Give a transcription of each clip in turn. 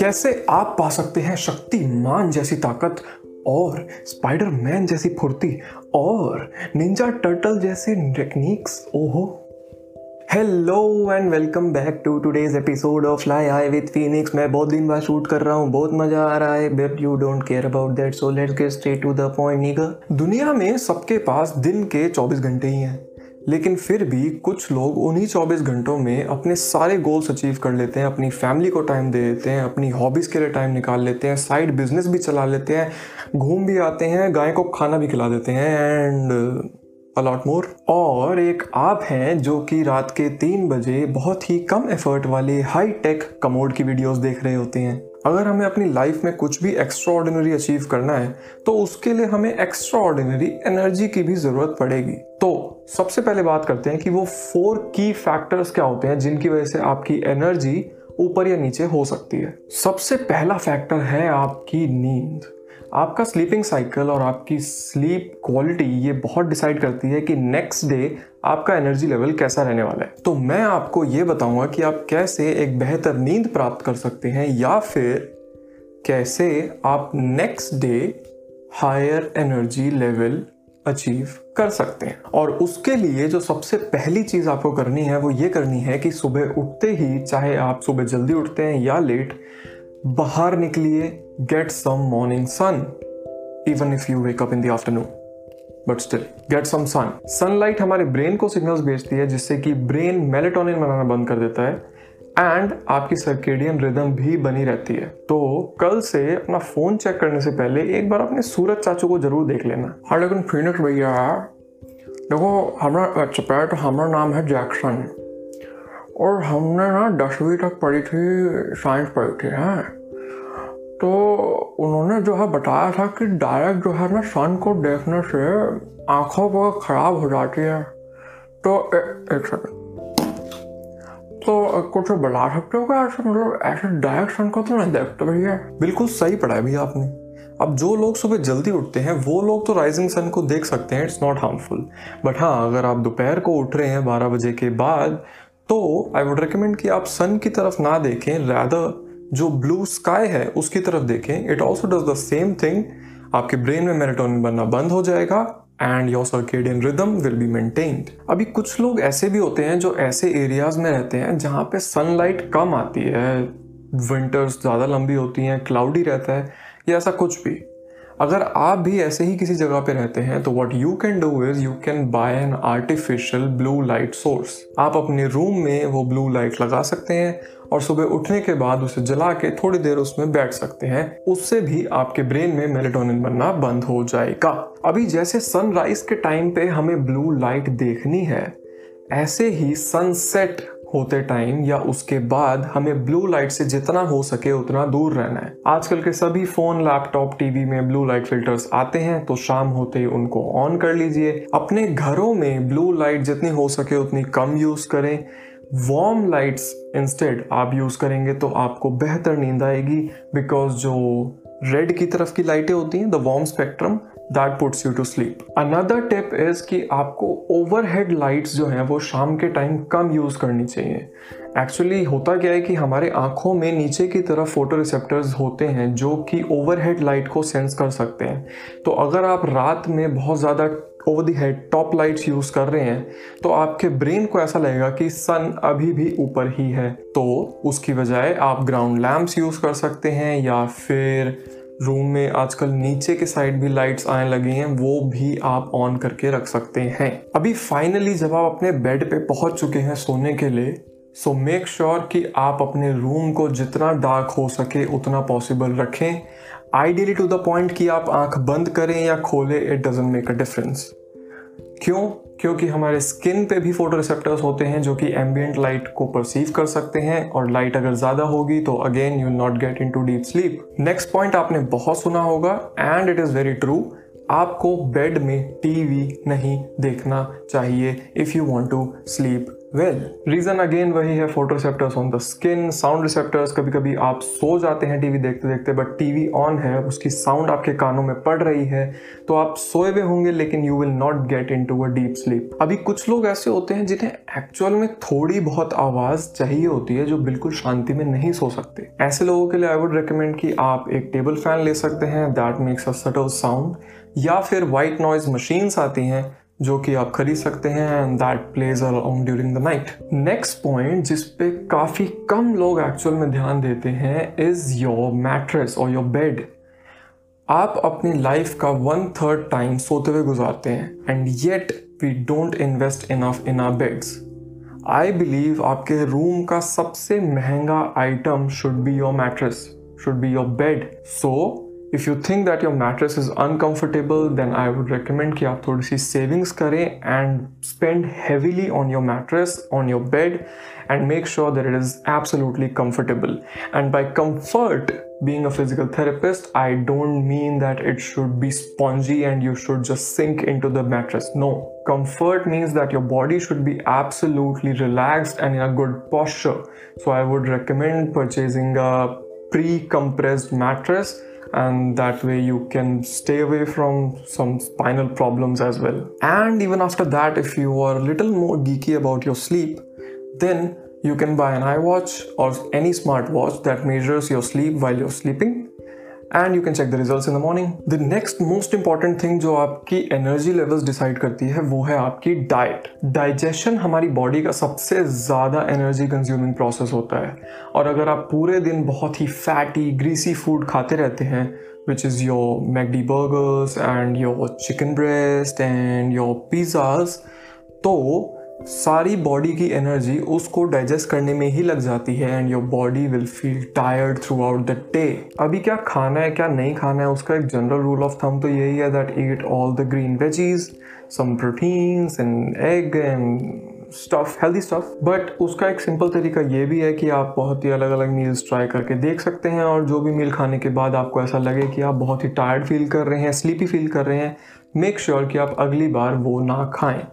कैसे आप पा सकते हैं शक्तिमान जैसी ताकत और स्पाइडरमैन जैसी फुर्ती और निंजा टर्टल जैसे टेक्निक्स ओहो। Hello and welcome back to today's episode of lie I with Phoenix मैं बहुत दिन बाद शूट कर रहा हूँ, बहुत मज़ा आ रहा है but you don't care about that so let's get straight to the point नीगा दुनिया में सबके पास दिन के 24 घंटे ही हैं। लेकिन फिर भी कुछ लोग उन्हीं 24 घंटों में अपने सारे गोल्स अचीव कर लेते हैं, अपनी फैमिली को टाइम दे देते हैं, अपनी हॉबीज़ के लिए टाइम निकाल लेते हैं साइड बिज़नेस भी चला लेते हैं, घूम भी आते हैं, गाय को खाना भी खिला देते हैं एंड अलॉट मोर और एक आप हैं जो कि रात के तीन बजे बहुत ही कम एफर्ट वाले हाई टेक कमोड की वीडियोस देख रहे होते हैं। अगर हमें अपनी लाइफ में कुछ भी एक्स्ट्रा ऑर्डिनरी अचीव करना है तो उसके लिए हमें एक्स्ट्रा ऑर्डिनरी एनर्जी की भी ज़रूरत पड़ेगी। तो सबसे पहले बात करते हैं कि वो फोर की फैक्टर्स क्या होते हैं जिनकी वजह से आपकी एनर्जी ऊपर या नीचे हो सकती है। सबसे पहला फैक्टर है आपकी नींद। आपका स्लीपिंग साइकिल और आपकी स्लीप क्वालिटी ये बहुत डिसाइड करती है कि नेक्स्ट डे आपका एनर्जी लेवल कैसा रहने वाला है। तो मैं आपको ये बताऊँगा कि आप कैसे एक बेहतर नींद प्राप्त कर सकते हैं या फिर कैसे आप next day higher energy level achieve कर सकते हैं। और उसके लिए जो सबसे पहली चीज़ आपको करनी है, वो ये करनी है कि सुबह उठते ही, चाहे आप सुबह जल्दी उठते हैं या लेट बाहर निकलिए get some morning sun even if you wake up in the afternoon but still get some sun sunlight हमारे ब्रेन को सिग्नल्स भेजती है, जिससे कि ब्रेन मेलेटोनिन बनाना बंद कर देता है एंड आपकी सर्केडियन रिदम भी बनी रहती है। तो कल से अपना फ़ोन चेक करने से पहले एक बार अपने सूरज चाचू को ज़रूर देख लेना। हाँ लेकिन फिनिक्स भैया। देखो, हमारा चपैट, हमारा नाम है जैक्सन और हमने ना दसवीं तक पढ़ी थी साइंस पढ़ी थी, हैं। तो उन्होंने जो है बताया था कि डायरेक्ट जो है ना सन को देखने से आँखों बहुत ख़राब हो जाती है। तो ए, एक सेकंड तो कुछ बता सकते हो क्या ऐसे मतलब ऐसे डायरेक्ट सन को तो नहीं देखते भैया बिल्कुल सही पढ़ा है भैया आपने। अब जो लोग सुबह जल्दी उठते हैं वो लोग तो राइजिंग सन को देख सकते हैं इट्स नॉट हार्मफुल बट हाँ अगर आप दोपहर को उठ रहे हैं बारह बजे के बाद तो आई वुड रिकमेंड कि आप सन की तरफ़ ना देखें रैदर जो ब्लू स्काई है, उसकी तरफ़ देखें it also does the same thing आपके ब्रेन में मेरेटोनिन बनना बंद हो जाएगा and your circadian rhythm will be maintained अभी कुछ लोग ऐसे भी होते हैं जो ऐसे एरियाज़ में रहते हैं जहाँ पे सनलाइट कम आती है। विंटर्स ज़्यादा लंबी होती हैं क्लाउडी रहता है, या ऐसा कुछ भी। अगर आप भी ऐसे ही किसी जगह पे रहते हैं तो what you can do is you can buy an artificial blue light source आप अपने रूम में वो ब्लू लाइट लगा सकते हैं और सुबह उठने के बाद उसे जला के थोड़ी देर उसमें बैठ सकते हैं। उससे भी आपके ब्रेन में मेलेटोनिन बनना बंद हो जाएगा। अभी जैसे सनराइज के टाइम पे हमें ब्लू लाइट देखनी है, ऐसे ही सनसेट होते टाइम या उसके बाद हमें ब्लू लाइट से जितना हो सके उतना दूर रहना है। आजकल के सभी फ़ोन लैपटॉप टीवी में ब्लू लाइट फिल्टर्स आते हैं तो शाम होते ही उनको ऑन कर लीजिए। अपने घरों में ब्लू लाइट जितनी हो सके उतनी कम यूज़ करें। वार्म लाइट्स इंस्टेड आप यूज़ करेंगे तो आपको बेहतर नींद आएगी बिकॉज़ जो रेड की तरफ़ की लाइटें होती हैं the warm spectrum that puts you to sleep another tip is कि आपको ओवरहेड लाइट्स जो हैं, वो शाम के टाइम कम यूज़ करनी चाहिए। एक्चुअली होता क्या है कि हमारे आँखों में नीचे की तरफ़ फ़ोटो रिसेप्टर्स होते हैं जो कि ओवरहेड लाइट को सेंस कर सकते हैं। तो अगर आप रात में बहुत ज़्यादा over the head top lights use कर रहे हैं तो आपके ब्रेन को ऐसा लगेगा कि सन अभी भी ऊपर ही है। तो उसकी बजाय आप ग्राउंड लैम्प्स यूज़ कर सकते हैं या फिर रूम में आजकल नीचे के साइड भी लाइट्स आने लगी हैं, वो भी आप ऑन करके रख सकते हैं। अभी फाइनली जब आप अपने बेड पे पहुँच चुके हैं सोने के लिए सो मेक श्योर कि आप अपने रूम को जितना डार्क हो सके उतना पॉसिबल रखें। आइडियली टू द पॉइंट कि आप आँख बंद करें या खोलें it doesn't make a difference क्यों? क्योंकि हमारे स्किन पे भी फ़ोटो रिसेप्टर्स होते हैं जो कि एम्बियंट लाइट को परसीव कर सकते हैं और लाइट अगर ज़्यादा होगी तो again you not get in to deep sleep next point आपने बहुत सुना होगा and it is very true आपको बेड में टीवी नहीं देखना चाहिए if you want to sleep well reason again वही है photo receptors on the skin sound receptors कभी कभी आप सो जाते हैं टीवी देखते देखते बट टीवी ऑन है, उसकी साउंड आपके कानों में पड़ रही है तो आप सोए हुए होंगे, लेकिन you will not get in to a deep sleep अभी कुछ लोग ऐसे होते हैं जिन्हें एक्चुअल में थोड़ी बहुत आवाज़ चाहिए होती है, जो बिल्कुल शांति में नहीं सो सकते। ऐसे लोगों के लिए आई वुड रिकमेंड कि आप एक टेबल फ़ैन ले सकते हैं that makes a subtle sound या फिर वाइट नॉइज़ मशीन्स आती हैं जो कि आप खरीद सकते हैं and that plays around during the night next point जिस पे काफ़ी कम लोग एक्चुअल में ध्यान देते हैं इज़ योर मैट्रेस और योर बेड आप अपनी लाइफ का वन थर्ड टाइम सोते हुए गुजारते हैं and yet we don't invest enough in our beds I believe आपके रूम का सबसे महँगा item should be your mattress should be your bed so If you think that your mattress is uncomfortable then I would recommend कि आप थोड़ी सी savings करें and spend heavily on your mattress on your bed and make sure that it is absolutely comfortable. And by comfort, being a physical therapist, I don't mean that it should be spongy and you should just sink into the mattress. No, comfort means that your body should be absolutely relaxed and in a good posture. So I would recommend purchasing a pre compressed mattress and that way you can stay away from some spinal problems as well. And even after that, if you are a little more geeky about your sleep, then you can buy an iWatch or any smartwatch that measures your sleep while you're sleeping and you can check the result in the morning the next most important thing जो आपकी energy levels decide करती है, वो है आपकी diet digestion हमारी body का सबसे ज़्यादा एनर्जी कंज्यूमिंग प्रोसेस होता है. और अगर आप पूरे दिन बहुत ही फैटी ग्रीसी फ़ूड खाते रहते हैं which is your McD burgers and your chicken breast and your pizzas तो सारी बॉडी की एनर्जी उसको डाइजेस्ट करने में ही लग जाती है and your body will feel tired throughout the day अभी क्या खाना है, क्या नहीं खाना है, उसका एक जनरल रूल ऑफ़ थम तो यही है that eat all the green veggies some proteins and egg and stuff healthy stuff but उसका एक सिंपल तरीका ये भी है कि आप बहुत ही अलग अलग मील्स ट्राई करके देख सकते हैं और जो भी मील खाने के बाद आपको ऐसा लगे कि आप बहुत ही टायर्ड फील कर रहे हैं स्लीपी फील कर रहे हैं मेक श्योर sure कि आप अगली बार वो ना खाएँ।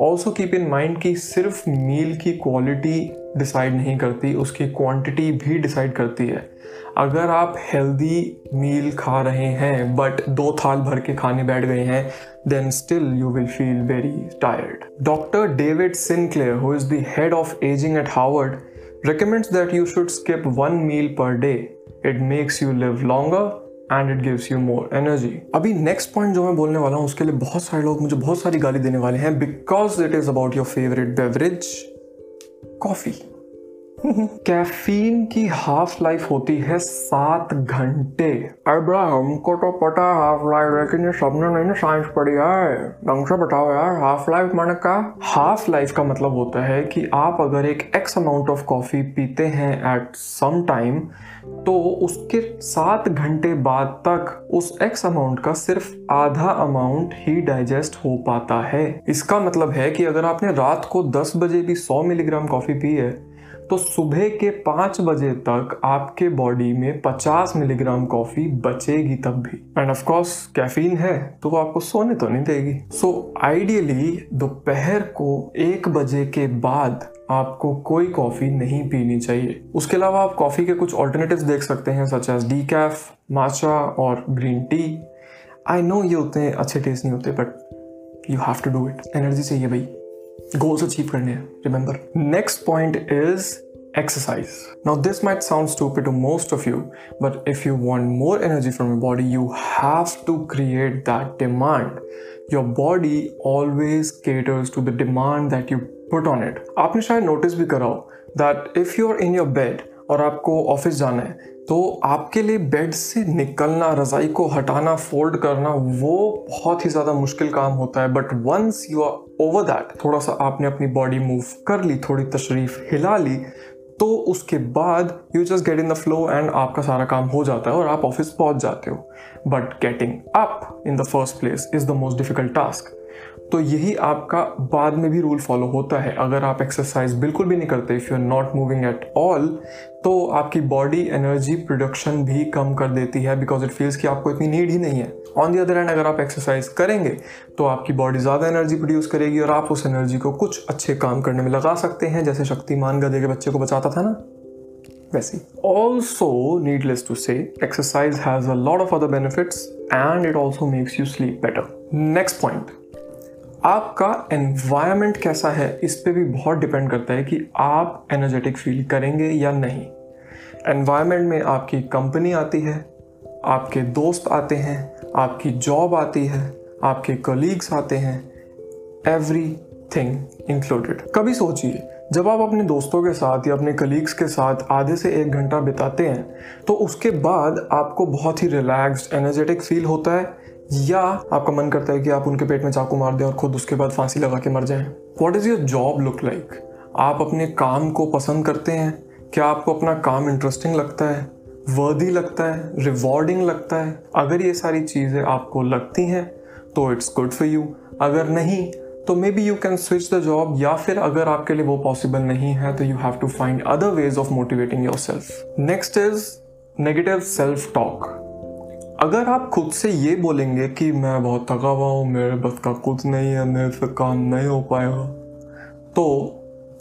ऑल्सो कीप इन माइंड कि सिर्फ़ मील की क्वालिटी डिसाइड नहीं करती, उसकी क्वांटिटी भी डिसाइड करती है अगर आप हेल्दी मील खा रहे हैं बट दो थाल भर के खाने बैठ गए हैं then still you will feel very tired doctor David Sinclair who is the head of aging at Harvard recommends that you should skip one meal per day. It makes you live longer and it gives you more energy अभी next point जो मैं बोलने वाला हूँ, उसके लिए बहुत सारे लोग मुझे बहुत सारी गाली देने वाले हैं because it is about your favourite beverage coffee caffeine की हाफ़ लाइफ होती है सात घंटे। अरे हमको तो पता है हाफ़ लाइफ लेकिन ये सबने नहीं ना साइंस पढ़ी है। ढंग से बताओ यार, हाफ़ लाइफ माने का हाफ़ लाइफ का मतलब होता है कि आप अगर एक एक्स अमाउंट ऑफ़ कॉफ़ी पीते हैं एट सम टाइम तो उसके सात घंटे बाद तक उस एक्स अमाउंट का सिर्फ़ आधा अमाउंट ही डाइजेस्ट हो पाता है। इसका मतलब है कि अगर आपने रात को 10 बजे भी 100 मिलीग्राम कॉफ़ी पी है तो सुबह के पाँच बजे तक आपके बॉडी में 50 मिलीग्राम कॉफ़ी बचेगी तब भी। एंड ऑफ़ कोर्स कैफीन है तो वो आपको सोने तो नहीं देगी। सो आइडियली दोपहर को एक बजे के बाद आपको कोई कॉफ़ी नहीं पीनी चाहिए। उसके अलावा आप कॉफ़ी के कुछ ऑल्टरनेटिव्स देख सकते हैं such as decaf matcha और ग्रीन टी आई नो ये उतने अच्छे टेस्ट नहीं होते but you have to do it energy चाहिए भाई। गोल्स अचीव करने हैं remember next point is exercise. Now, this might sound stupid to most of you, but if you want more energy from your body, you have to create that demand. Your body always caters to the demand that you put on it आपने शायद notice भी करा हो if you are in your bed और आपको office जाना है तो आपके लिए बेड से निकलना रज़ाई को हटाना फोल्ड करना वो बहुत ही ज़्यादा मुश्किल काम होता है but once you are over that थोड़ा सा आपने अपनी बॉडी मूव कर ली थोड़ी तशरीफ़ हिला ली तो उसके बाद you just get in the flow and आपका सारा काम हो जाता है और आप ऑफ़िस पहुँच जाते हो। But getting up in the first place is the most difficult task तो यही आपका बाद में भी रूल फॉलो होता है। अगर आप एक्सरसाइज बिल्कुल भी नहीं करते if you are not moving at all तो आपकी बॉडी एनर्जी प्रोडक्शन भी कम कर देती है बिकॉज़ इट फील्स कि आपको इतनी नीड ही नहीं है। ऑन दी अदर हैंड अगर आप एक्सरसाइज करेंगे तो आपकी बॉडी ज़्यादा एनर्जी प्रोड्यूस करेगी और आप उस एनर्जी को कुछ अच्छे काम करने में लगा सकते हैं, जैसे शक्तिमान गधे के बच्चे को बचाता था ना? वैसे। Also needless to say exercise has a lot of other benefits and it also makes you sleep better next point आपका एनवायरमेंट कैसा है, इस पर भी बहुत डिपेंड करता है कि आप एनर्जेटिक फील करेंगे या नहीं। एनवायरमेंट में आपकी कंपनी आती है आपके दोस्त आते हैं, आपकी जॉब आती है, आपके कलीग्स आते हैं एवरी थिंग इंक्लूडेड कभी सोचिए, जब आप अपने दोस्तों के साथ या अपने कलीग्स के साथ आधे से एक घंटा बिताते हैं तो उसके बाद आपको बहुत ही रिलैक्स्ड एनर्जेटिक फील होता है, या आपका मन करता है कि आप उनके पेट में चाकू मार दें और खुद उसके बाद फांसी लगा के मर जाएँ। What is your job look like आप अपने काम को पसंद करते हैं? क्या आपको अपना काम इंटरेस्टिंग लगता है? वर्दी लगता है रिवॉर्डिंग लगता है। अगर ये सारी चीज़ें आपको लगती हैं तो इट्स गुड फॉर यू अगर नहीं तो maybe you can switch the job या फिर अगर आपके लिए वो पॉसिबल नहीं है तो you have to find other ways of motivating yourself next is negative self talk अगर आप खुद से ये बोलेंगे कि मैं बहुत थका हुआ हूँ, मेरे बस का कुछ नहीं है, मेरे से काम नहीं हो पाएगा तो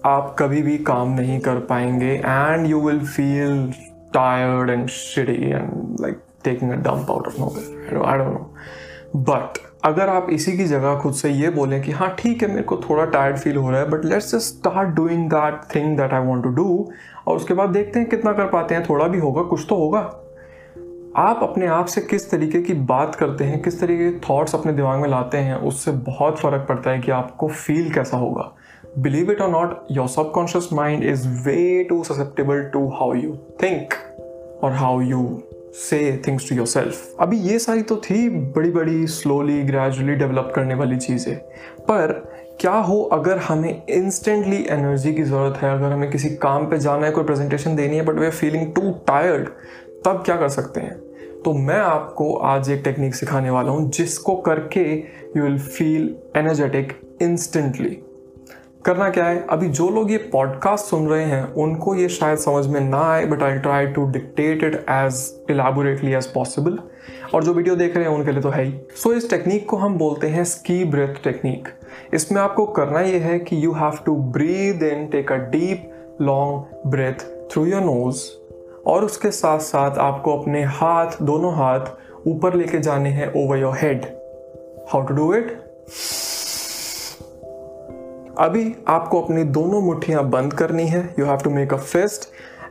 आप कभी भी काम नहीं कर पाएँगे and you will feel tired and shitty and like taking a dump out of no I don't know but अगर आप इसी की जगह खुद से ये बोलें कि हाँ ठीक है, मेरे को थोड़ा टायर्ड फील हो रहा है but let's just start doing that thing that I want to do और उसके बाद देखते हैं कितना कर पाते हैं, थोड़ा भी होगा, कुछ तो होगा। आप अपने आप से किस तरीके की बात करते हैं, किस तरीके के थॉट्स अपने दिमाग में लाते हैं, उससे बहुत फ़र्क पड़ता है कि आपको फील कैसा होगा। Believe it or not your subconscious mind is way too susceptible to how you think और how you say things to yourself अभी ये सारी तो थी बड़ी बड़ी स्लोली ग्रेजुअली डेवलप करने वाली चीज़ें। पर क्या हो अगर हमें इंस्टेंटली एनर्जी की ज़रूरत है, अगर हमें किसी काम पे जाना है, कोई प्रेजेंटेशन देनी है but we're feeling too tired तब क्या कर सकते हैं? तो मैं आपको आज एक टेक्निक सिखाने वाला हूँ, जिसको करके you will feel energetic instantly करना क्या है? अभी जो लोग ये पॉडकास्ट सुन रहे हैं उनको ये शायद समझ में ना आए but I try to dictate it as elaborately as possible और जो वीडियो देख रहे हैं उनके लिए तो है ही। सो so, इस टेक्निक को हम बोलते हैं स्की ब्रेथ टेक्निक इसमें आपको करना ये है कि you have to breathe in take a deep long breath through your nose और उसके साथ साथ आपको अपने हाथ दोनों हाथ ऊपर लेके जाने हैं over your head how to do it अभी आपको अपनी दोनों मुठ्ठियाँ बंद करनी है। You have to make a fist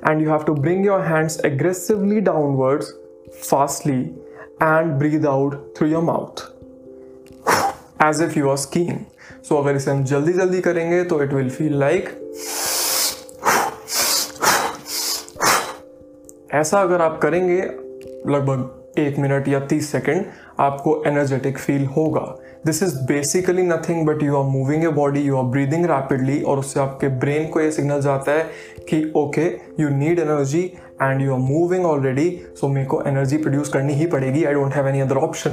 and you have to bring your hands aggressively downwards fastly and breathe out through your mouth as if you are skiing so अगर इसे हम जल्दी जल्दी करेंगे तो इट विल फील लाइक ऐसा अगर आप करेंगे, लगभग एक मिनट या तीस सेकेंड, आपको एनर्जेटिक फील होगा। This is basically nothing but you are moving a body you are breathing rapidly और उससे आपके ब्रेन को ये सिग्नल जाता है कि okay you need energy and you are moving already so मेरे को एनर्जी प्रोड्यूस करनी ही पड़ेगी I don't have any other option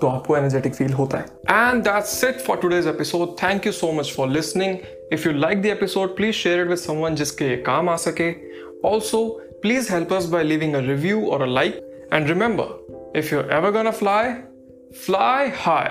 तो आपको एनर्जेटिक फील होता है। And that's it for today's episode thank you so much for listening if you like the episode please share it with someone जिसके ये काम आ सके। Also Please help us by leaving a review or a like. And remember, if you're ever gonna fly, fly high.